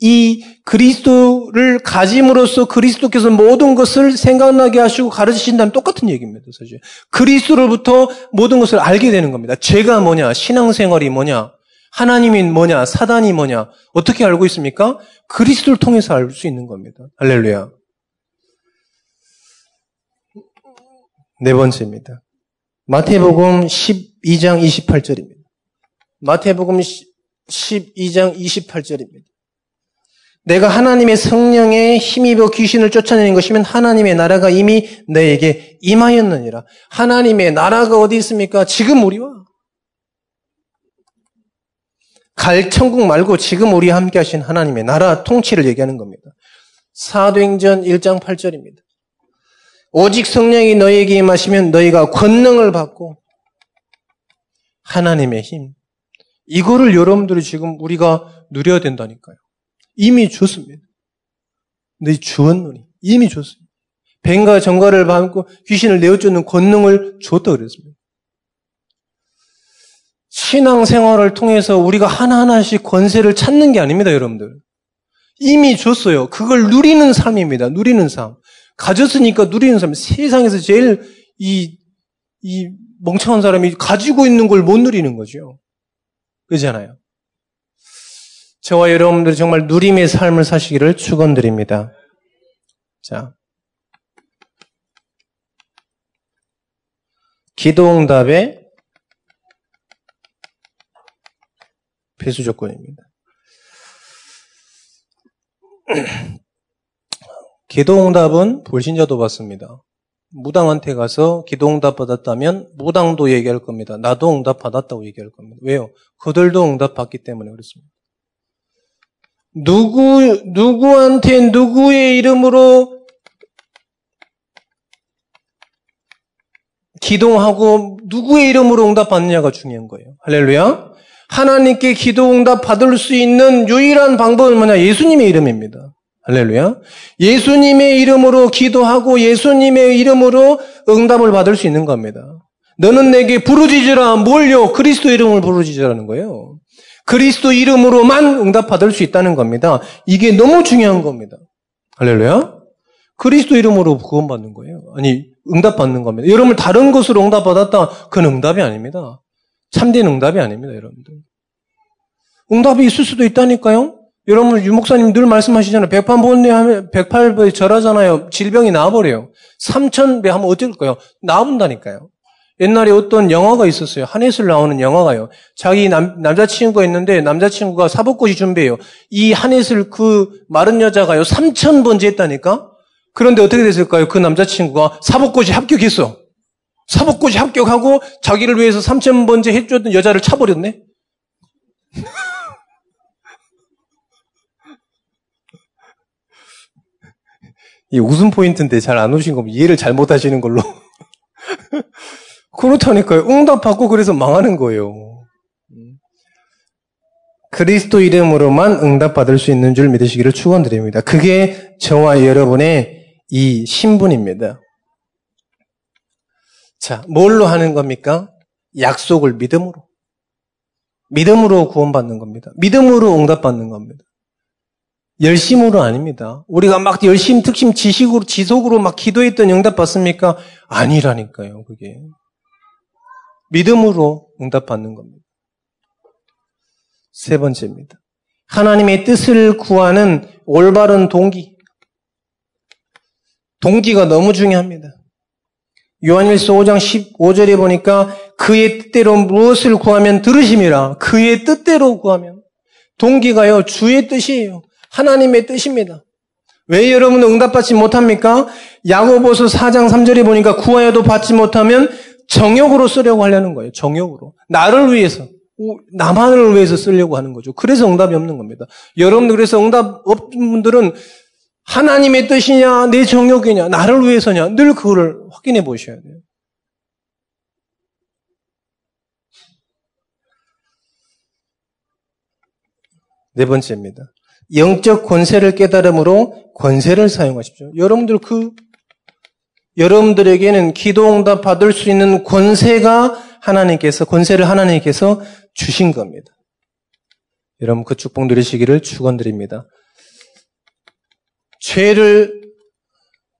S1: 이 그리스도를 가짐으로써 그리스도께서 모든 것을 생각나게 하시고 가르치신다는 똑같은 얘기입니다, 사실. 그리스도로부터 모든 것을 알게 되는 겁니다. 죄가 뭐냐, 신앙생활이 뭐냐, 하나님이 뭐냐, 사단이 뭐냐, 어떻게 알고 있습니까? 그리스도를 통해서 알 수 있는 겁니다. 할렐루야. 네 번째입니다. 마태복음 12장 28절입니다. 마태복음 12장 28절입니다. 내가 하나님의 성령에 힘입어 귀신을 쫓아내는 것이면 하나님의 나라가 이미 너에게 임하였느니라. 하나님의 나라가 어디 있습니까? 지금 우리와. 갈 천국 말고 지금 우리 함께 하신 하나님의 나라 통치를 얘기하는 겁니다. 사도행전 1장 8절입니다. 오직 성령이 너희에게 임하시면 너희가 권능을 받고 하나님의 힘. 이거를 여러분들이 지금 우리가 누려야 된다니까요. 이미 줬습니다. 너 주었노니. 이미 줬습니다. 뱀과 정가를 받고 귀신을 내어쫓는 권능을 줬다 그랬습니다. 신앙생활을 통해서 우리가 하나하나씩 권세를 찾는 게 아닙니다, 여러분들. 이미 줬어요. 그걸 누리는 삶입니다. 누리는 삶. 가졌으니까 누리는 삶. 세상에서 제일 이, 이 멍청한 사람이 가지고 있는 걸 못 누리는 거죠. 그렇잖아요. 저와 여러분들이 정말 누림의 삶을 사시기를 축원드립니다. 자. 기도응답의 필수 조건입니다. 기도응답은 불신자도 받습니다. 무당한테 가서 기도응답 받았다면 무당도 얘기할 겁니다. 나도 응답 받았다고 얘기할 겁니다. 왜요? 그들도 응답 받기 때문에 그렇습니다. 누구, 누구한테 누구의 이름으로 기도하고 누구의 이름으로 응답 받느냐가 중요한 거예요. 할렐루야. 하나님께 기도 응답 받을 수 있는 유일한 방법은 뭐냐? 예수님의 이름입니다. 할렐루야. 예수님의 이름으로 기도하고 예수님의 이름으로 응답을 받을 수 있는 겁니다. 너는 내게 부르짖으라 뭘요? 그리스도 이름을 부르짖으라는 거예요. 그리스도 이름으로만 응답받을 수 있다는 겁니다. 이게 너무 중요한 겁니다. 할렐루야. 그리스도 이름으로 구원받는 거예요. 아니, 응답받는 겁니다. 여러분 다른 것으로 응답받았다. 그건 응답이 아닙니다. 참된 응답이 아닙니다, 여러분들. 응답이 있을 수도 있다니까요. 여러분 유목사님 늘 말씀하시잖아요. 백판본내 하면 백팔배 절하잖아요. 질병이 나와버려요. 삼천배 하면 어떨까요? 나온다니까요. 옛날에 어떤 영화가 있었어요. 한해슬 나오는 영화가요. 자기 남, 남자친구가 있는데 남자친구가 사법고시 준비해요. 이 한해슬 그 마른 여자가요. 3천 번째 했다니까? 그런데 어떻게 됐을까요? 그 남자친구가 사법고시 합격했어. 사법고시 합격하고 자기를 위해서 3천 번째 해줬던 여자를 차버렸네? 이 웃음 포인트인데 잘 안 오신 거면 이해를 잘못 하시는 걸로. 그렇다니까요. 응답받고 그래서 망하는 거예요. 그리스도 이름으로만 응답받을 수 있는 줄 믿으시기를 축원드립니다. 그게 저와 여러분의 이 신분입니다. 자, 뭘로 하는 겁니까? 약속을 믿음으로. 믿음으로 구원받는 겁니다. 믿음으로 응답받는 겁니다. 열심으로 아닙니다. 우리가 막 열심, 특심, 지식으로, 지속으로 막 기도했던 응답 받습니까? 아니라니까요, 그게. 믿음으로 응답받는 겁니다. 세 번째입니다. 하나님의 뜻을 구하는 올바른 동기. 동기가 너무 중요합니다. 요한일서 5장 15절에 보니까 그의 뜻대로 무엇을 구하면 들으심이라. 그의 뜻대로 구하면. 동기가요, 주의 뜻이에요. 하나님의 뜻입니다. 왜 여러분 응답받지 못합니까? 야고보서 4장 3절에 보니까 구하여도 받지 못하면 정욕으로 쓰려고 하려는 거예요. 정욕으로. 나를 위해서. 나만을 위해서 쓰려고 하는 거죠. 그래서 응답이 없는 겁니다. 여러분들 그래서 응답 없는 분들은 하나님의 뜻이냐, 내 정욕이냐, 나를 위해서냐, 늘 그거를 확인해 보셔야 돼요. 네 번째입니다. 영적 권세를 깨달음으로 권세를 사용하십시오. 여러분들 그 여러분들에게는 기도 응답 받을 수 있는 권세가 하나님께서 권세를 하나님께서 주신 겁니다. 여러분 그 축복 누리시기를 축원드립니다. 죄를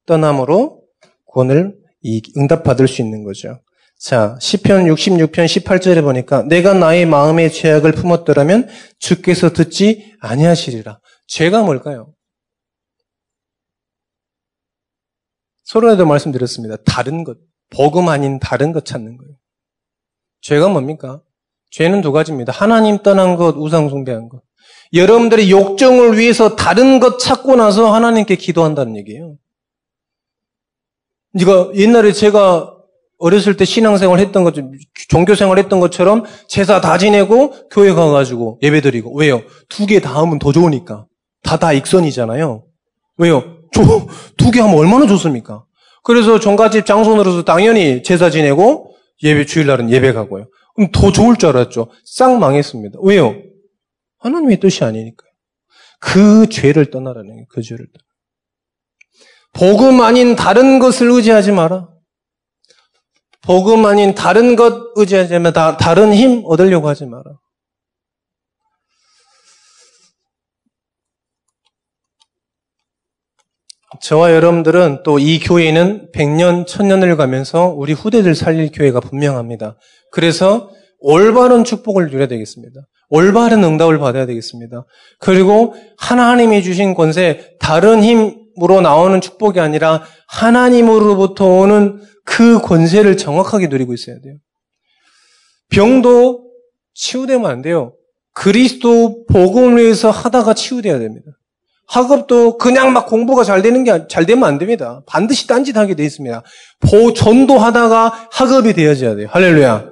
S1: 떠남으로 권을 응답 받을 수 있는 거죠. 자, 시편 66편 18절에 보니까 내가 나의 마음의 죄악을 품었더라면 주께서 듣지 아니하시리라. 죄가 뭘까요? 서로에도 말씀드렸습니다. 다른 것, 복음 아닌 다른 것 찾는 거예요. 죄가 뭡니까? 죄는 두 가지입니다. 하나님 떠난 것, 우상 숭배한 것. 여러분들의 욕정을 위해서 다른 것 찾고 나서 하나님께 기도한다는 얘기예요. 이거 옛날에 제가 어렸을 때 신앙생활 했던 것, 종교생활 했던 것처럼 제사 다 지내고 교회 가가지고 예배 드리고. 왜요? 두 개 다 하면 더 좋으니까. 다 다 익선이잖아요. 왜요? 두 개 하면 얼마나 좋습니까? 그래서 종갓집 장손으로서 당연히 제사 지내고 예배 주일날은 예배 가고요. 그럼 더 좋을 줄 알았죠. 싹 망했습니다. 왜요? 하나님의 뜻이 아니니까요. 그 죄를 떠나라는 거예요. 그 죄를 떠나. 복음 아닌 다른 것을 의지하지 마라. 복음 아닌 다른 것 의지하자면 다, 다른 힘 얻으려고 하지 마라. 저와 여러분들은 또 이 교회는 100년, 1000년을 가면서 우리 후대들 살릴 교회가 분명합니다. 그래서 올바른 축복을 누려야 되겠습니다. 올바른 응답을 받아야 되겠습니다. 그리고 하나님이 주신 권세, 다른 힘으로 나오는 축복이 아니라 하나님으로부터 오는 그 권세를 정확하게 누리고 있어야 돼요. 병도 치유되면 안 돼요. 그리스도 복음을 위해서 하다가 치유돼야 됩니다. 학업도 그냥 막 공부가 잘 되는 게 잘 되면 안 됩니다. 반드시 딴짓 하게 돼 있습니다. 보 전도하다가 학업이 되어져야 돼요. 할렐루야.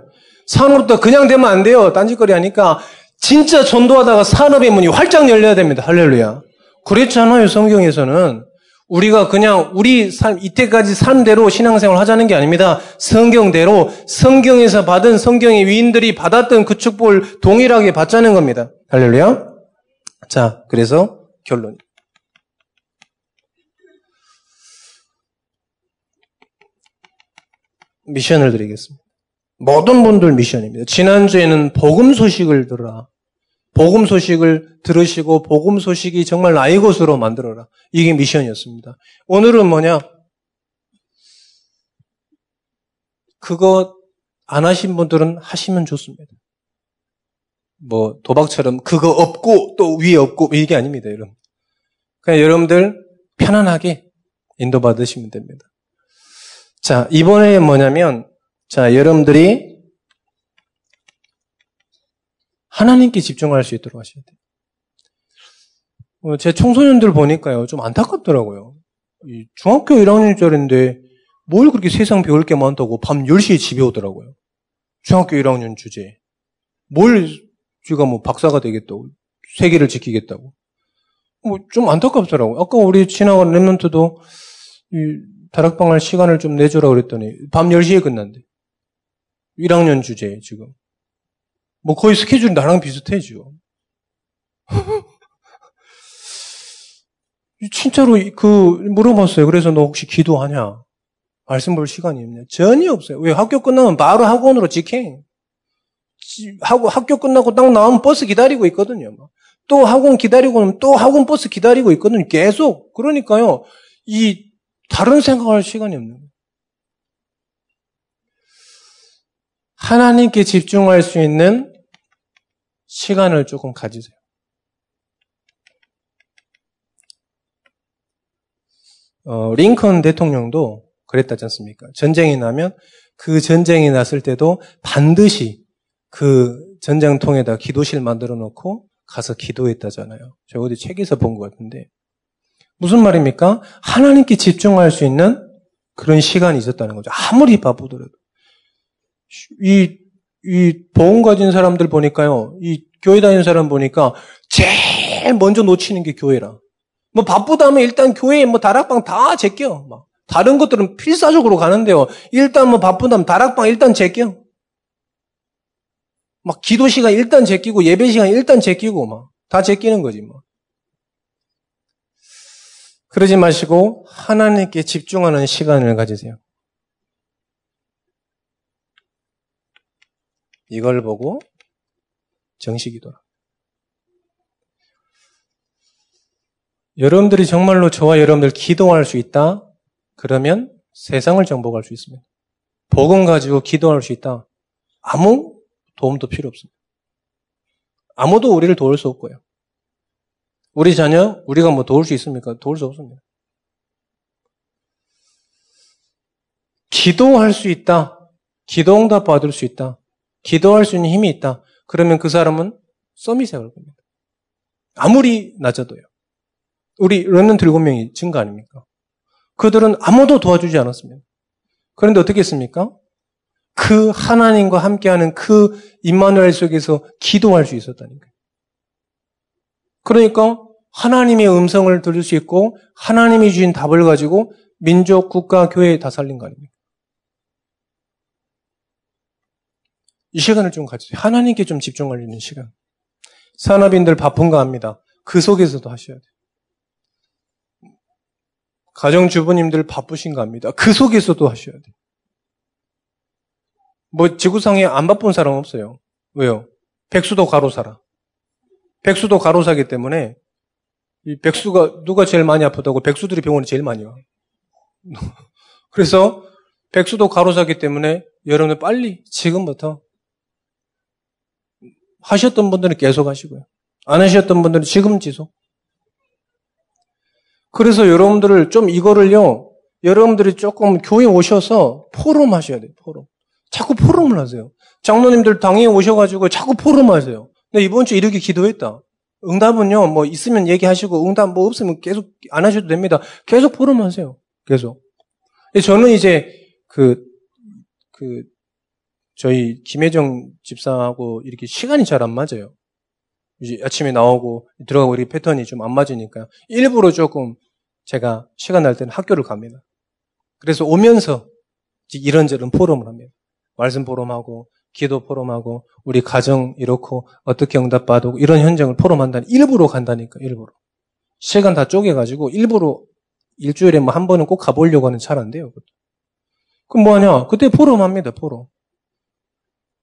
S1: 산업도 그냥 되면 안 돼요. 딴짓거리 하니까 진짜 전도하다가 산업의 문이 활짝 열려야 됩니다. 할렐루야. 그랬잖아요. 성경에서는 우리가 그냥 우리 삶, 이때까지 삶대로 신앙생활 하자는 게 아닙니다. 성경대로 성경에서 받은 성경의 위인들이 받았던 그 축복을 동일하게 받자는 겁니다. 할렐루야. 자, 그래서 결론. 미션을 드리겠습니다. 모든 분들 미션입니다. 지난주에는 복음 소식을 들어라. 복음 소식을 들으시고 복음 소식이 정말 나의 것으로 만들어라. 이게 미션이었습니다. 오늘은 뭐냐? 그거 안 하신 분들은 하시면 좋습니다. 뭐 도박처럼 그거 없고 또 위에 없고 이게 아닙니다, 여러분. 그냥 여러분들 편안하게 인도받으시면 됩니다. 자, 이번에 뭐냐면 자, 여러분들이 하나님께 집중할 수 있도록 하셔야 돼요. 어, 제 청소년들 보니까요, 좀 안타깝더라고요. 중학교 1학년짜리인데 뭘 그렇게 세상 배울 게 많다고 밤 10시에 집에 오더라고요. 중학교 1학년 주제. 뭘 쥐가 뭐 박사가 되겠다고. 세계를 지키겠다고. 뭐 좀 안타깝더라고요. 아까 우리 지나간 랩런트도 이 다락방 할 시간을 좀 내주라 그랬더니 밤 10시에 끝난대. 1학년 주제 지금. 뭐 거의 스케줄이 나랑 비슷해, 지금. 진짜로 그 물어봤어요. 그래서 너 혹시 기도하냐? 말씀 볼 시간이 없냐? 전혀 없어요. 왜 학교 끝나면 바로 학원으로 직행. 하고 학교 끝나고 딱 나오면 버스 기다리고 있거든요. 또 학원 기다리고 나면 또 학원 버스 기다리고 있거든요. 계속. 그러니까요. 이 다른 생각할 시간이 없는 거예요. 하나님께 집중할 수 있는 시간을 조금 가지세요. 어, 링컨 대통령도 그랬다지 않습니까? 전쟁이 나면 그 전쟁이 났을 때도 반드시 그 전쟁통에다 기도실 만들어 놓고 가서 기도했다잖아요. 저 어디 책에서 본 것 같은데 무슨 말입니까? 하나님께 집중할 수 있는 그런 시간이 있었다는 거죠. 아무리 바쁘더라도. 이, 이, 보험 가진 사람들 보니까요, 이 교회 다니는 사람 보니까 제일 먼저 놓치는 게 교회라. 뭐 바쁘다면 일단 교회에 뭐 다락방 다 제껴. 막. 다른 것들은 필사적으로 가는데요. 일단 뭐 바쁘다면 다락방 일단 제껴. 막 기도 시간 일단 제끼고 예배 시간 일단 제끼고 막 다 제끼는 거지 뭐. 그러지 마시고 하나님께 집중하는 시간을 가지세요. 이걸 보고 정식이더라. 여러분들이 정말로 저와 여러분들 기도할 수 있다? 그러면 세상을 정복할 수 있습니다. 복음 가지고 기도할 수 있다? 아무 도움도 필요 없습니다. 아무도 우리를 도울 수 없고요. 우리 자녀, 우리가 뭐 도울 수 있습니까? 도울 수 없습니다. 기도할 수 있다. 기도 응답 받을 수 있다. 기도할 수 있는 힘이 있다. 그러면 그 사람은 서밋에 올 겁니다. 아무리 낮아도요. 우리 런넌트 일곱 명이 증거 아닙니까? 그들은 아무도 도와주지 않았습니다. 그런데 어떻게 했습니까? 그 하나님과 함께하는 그 임마누엘 속에서 기도할 수 있었다는 거예요. 그러니까 하나님의 음성을 들을 수 있고 하나님이 주신 답을 가지고 민족, 국가, 교회 다 살린 거 아닙니까? 이 시간을 좀 가지세요. 하나님께 좀 집중하려는 시간. 산업인들 바쁜가 합니다. 그 속에서도 하셔야 돼요. 가정주부님들 바쁘신가 합니다. 그 속에서도 하셔야 돼요. 뭐 지구상에 안 바쁜 사람 없어요. 왜요? 백수도 가로사라. 백수도 가로사기 때문에 이 백수가 누가 제일 많이 아프다고 백수들이 병원에 제일 많이 와. 그래서 백수도 가로사기 때문에 여러분들 빨리 지금부터 하셨던 분들은 계속 하시고요. 안 하셨던 분들은 지금 지속. 그래서 여러분들을 좀 이거를요, 여러분들이 조금 교회 오셔서 포럼 하셔야 돼요, 포럼. 자꾸 포럼을 하세요. 장로님들 당에 오셔가지고 자꾸 포럼 하세요. 근데 이번 주에 이렇게 기도했다. 응답은요, 뭐 있으면 얘기하시고, 응답 뭐 없으면 계속 안 하셔도 됩니다. 계속 포럼 하세요. 계속. 저는 이제 그, 그, 저희 김혜정 집사하고 이렇게 시간이 잘 안 맞아요. 이제 아침에 나오고 들어가고 이렇게 패턴이 좀 안 맞으니까 일부러 조금 제가 시간 날 때는 학교를 갑니다. 그래서 오면서 이런저런 포럼을 합니다. 말씀 포럼하고 기도 포럼하고 우리 가정 이렇고 어떻게 응답받고 이런 현장을 포럼한다니 일부러 간다니까 일부러 시간 다 쪼개가지고 일부러 일주일에 뭐 한 번은 꼭 가보려고 하는 차라인데요. 그럼 뭐하냐? 그때 포럼합니다. 포럼.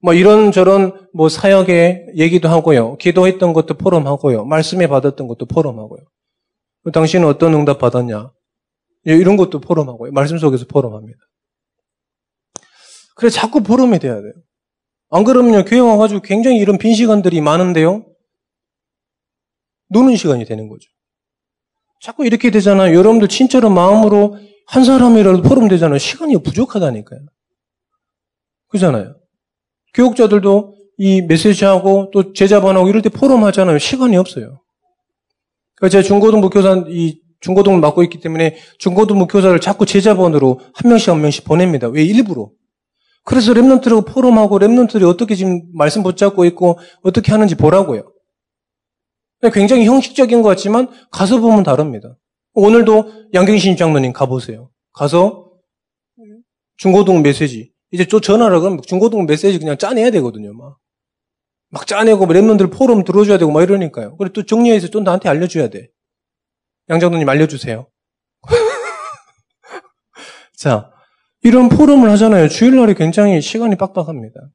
S1: 뭐 이런저런 뭐 사역의 얘기도 하고요. 기도했던 것도 포럼하고요. 말씀에 받았던 것도 포럼하고요. 당신은 어떤 응답 받았냐? 이런 것도 포럼하고요. 말씀 속에서 포럼합니다. 그래 자꾸 포럼이 돼야 돼요. 안 그러면요 교회 와가지고 굉장히 이런 빈 시간들이 많은데요. 노는 시간이 되는 거죠. 자꾸 이렇게 되잖아요. 여러분들 진짜로 마음으로 한 사람이라도 포럼 되잖아요. 시간이 부족하다니까요. 그잖아요. 교육자들도 이 메시지하고 또 제자반하고 이럴 때 포럼 하잖아요. 시간이 없어요. 그러니까 제가 중고등 목교사, 이 중고등을 맡고 있기 때문에 중고등 목교사를 자꾸 제자반으로 한 명씩 한 명씩 보냅니다. 왜 일부러? 그래서 랩런트라고 포럼하고 랩런트들이 어떻게 지금 말씀 붙잡고 있고 어떻게 하는지 보라고요. 굉장히 형식적인 것 같지만 가서 보면 다릅니다. 오늘도 양경신 장로님 가보세요. 가서 중고등 메시지 이제 또 전화를 그러면 중고등 메시지 그냥 짜내야 되거든요, 막. 막 짜내고 랩런들 포럼 들어줘야 되고 막 이러니까요. 그리고 또 정리해서 좀 나한테 알려줘야 돼. 양장도님 알려주세요. 자, 이런 포럼을 하잖아요. 주일날이 굉장히 시간이 빡빡합니다.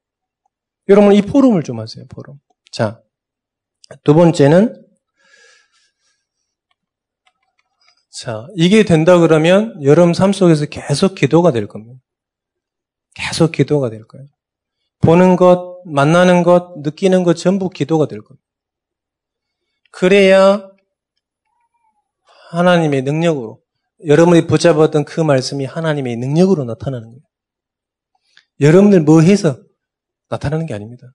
S1: 여러분 이 포럼을 좀 하세요, 포럼. 자, 두 번째는 자, 이게 된다 그러면 여러분 삶 속에서 계속 기도가 될 겁니다. 계속 기도가 될 거예요. 보는 것, 만나는 것, 느끼는 것 전부 기도가 될 겁니다. 그래야 하나님의 능력으로 여러분이 붙잡았던 그 말씀이 하나님의 능력으로 나타나는 거예요. 여러분들 뭐 해서 나타나는 게 아닙니다.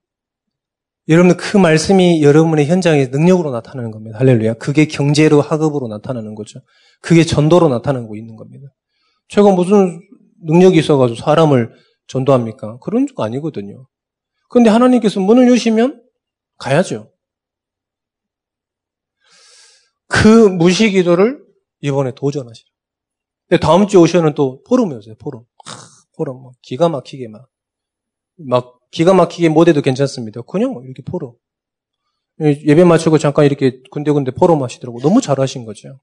S1: 여러분 그 말씀이 여러분의 현장에 능력으로 나타나는 겁니다. 할렐루야. 그게 경제로 학업으로 나타나는 거죠. 그게 전도로 나타나고 있는 겁니다. 제가 무슨 능력이 있어가지고 사람을 전도합니까? 그런 거 아니거든요. 그런데 하나님께서 문을 여시면 가야죠. 그 무시 기도를 이번에 도전하시라. 근데 다음 주에 오시는 또 포럼이었어요, 포럼. 하, 포럼. 뭐 기가 막히게 막. 막 기가 막히게 못해도 괜찮습니다. 그냥 이렇게 포럼. 예배 마치고 잠깐 이렇게 군데군데 포럼 하시더라고. 너무 잘하신 거죠.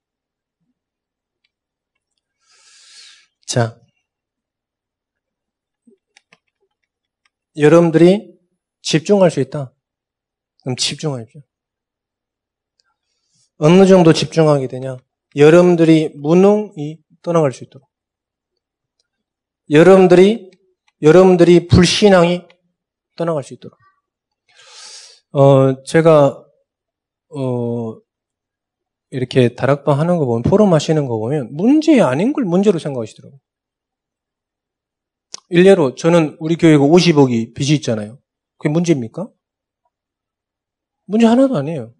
S1: 자. 여러분들이 집중할 수 있다. 그럼 집중하십시오. 어느 정도 집중하게 되냐? 여러분들이 무능이 떠나갈 수 있도록. 여러분들이, 여러분들이 불신앙이 떠나갈 수 있도록. 어, 제가, 어, 이렇게 다락방 하는 거 보면, 포럼 하시는 거 보면, 문제 아닌 걸 문제로 생각하시더라고요. 일례로, 저는 우리 교회가 50억이 빚이 있잖아요. 그게 문제입니까? 문제 하나도 아니에요.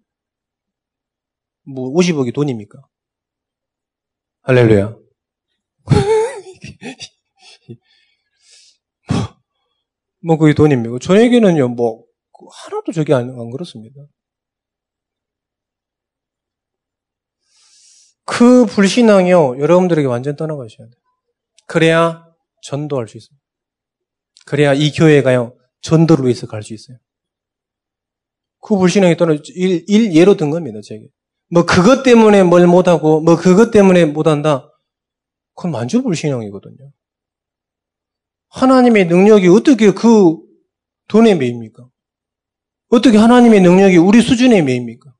S1: 뭐 50억이 돈입니까? 할렐루야. 뭐, 뭐 그게 돈입니까? 저에게는요, 뭐 하나도 저게 안, 안 그렇습니다. 그 불신앙이요, 여러분들에게 완전 떠나가셔야 돼요. 그래야 전도할 수 있어요. 그래야 이 교회가요, 전도를 위해서 갈 수 있어요. 그 불신앙이 떠나, 일, 일 예로 든 겁니다, 제게. 뭐 그것 때문에 뭘 못하고 뭐 그것 때문에 못한다. 그건 만주불신앙이거든요. 하나님의 능력이 어떻게 그 돈에 매입니까? 어떻게 하나님의 능력이 우리 수준에 매입니까?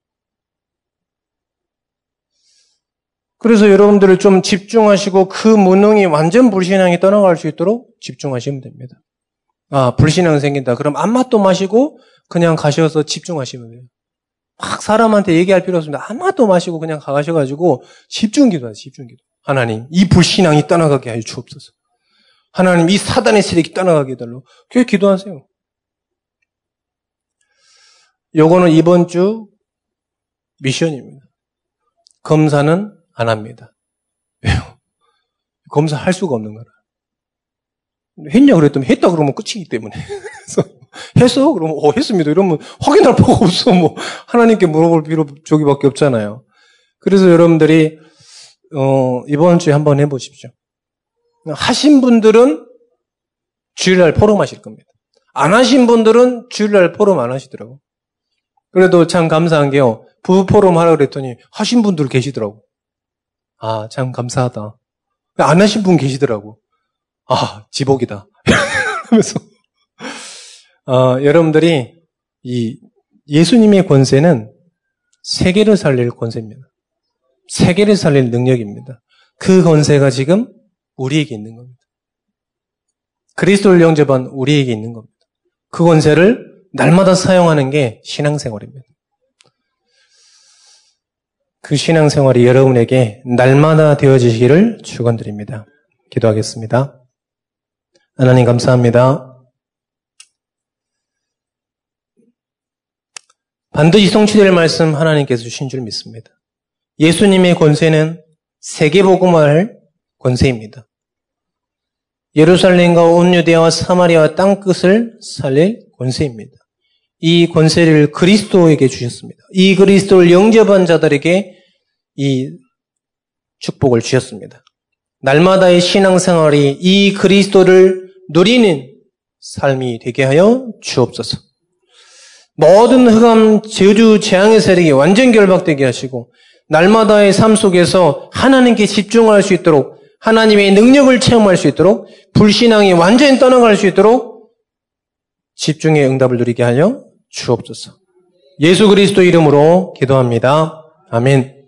S1: 그래서 여러분들을 좀 집중하시고 그 무능이 완전 불신앙이 떠나갈 수 있도록 집중하시면 됩니다. 아, 불신앙 생긴다. 그럼 안맛도 마시고 그냥 가셔서 집중하시면 돼요. 막 사람한테 얘기할 필요 없습니다. 아마도 마시고 그냥 가셔가지고 집중 기도하세요. 집중 기도. 하나님, 이 불신앙이 떠나가게 하여 주옵소서. 하나님, 이 사단의 세력이 떠나가게 해달라고. 그렇게 기도하세요. 요거는 이번 주 미션입니다. 검사는 안 합니다. 왜요? 검사할 수가 없는 거라. 했냐 그랬더니 했다 그러면 끝이기 때문에. 그래서 했어? 그러면 어 했습니다. 이러면 확인할 필요가 없어. 뭐 하나님께 물어볼 필요 저기밖에 없잖아요. 그래서 여러분들이 어, 이번 주에 한번 해보십시오. 하신 분들은 주일날 포럼 하실 겁니다. 안 하신 분들은 주일날 포럼 안 하시더라고. 그래도 참 감사한 게요. 부부 포럼 하라 그랬더니 하신 분들 계시더라고. 아, 참 감사하다. 안 하신 분 계시더라고. 아, 지복이다. 그러면서 어, 여러분들이 이 예수님의 권세는 세계를 살릴 권세입니다. 세계를 살릴 능력입니다. 그 권세가 지금 우리에게 있는 겁니다. 그리스도를 영접한 우리에게 있는 겁니다. 그 권세를 날마다 사용하는 게 신앙생활입니다. 그 신앙생활이 여러분에게 날마다 되어지기를 축원드립니다. 기도하겠습니다. 하나님 감사합니다. 반드시 성취될 말씀 하나님께서 주신 줄 믿습니다. 예수님의 권세는 세계복음화할 권세입니다. 예루살렘과 온 유대와 사마리아 땅 끝을 살릴 권세입니다. 이 권세를 그리스도에게 주셨습니다. 이 그리스도를 영접한 자들에게 이 축복을 주셨습니다. 날마다의 신앙생활이 이 그리스도를 누리는 삶이 되게 하여 주옵소서. 모든 흑암, 제주, 재앙의 세력이 완전 결박되게 하시고 날마다의 삶 속에서 하나님께 집중할 수 있도록 하나님의 능력을 체험할 수 있도록 불신앙이 완전히 떠나갈 수 있도록 집중의 응답을 누리게 하여 주옵소서. 예수 그리스도 이름으로 기도합니다. 아멘.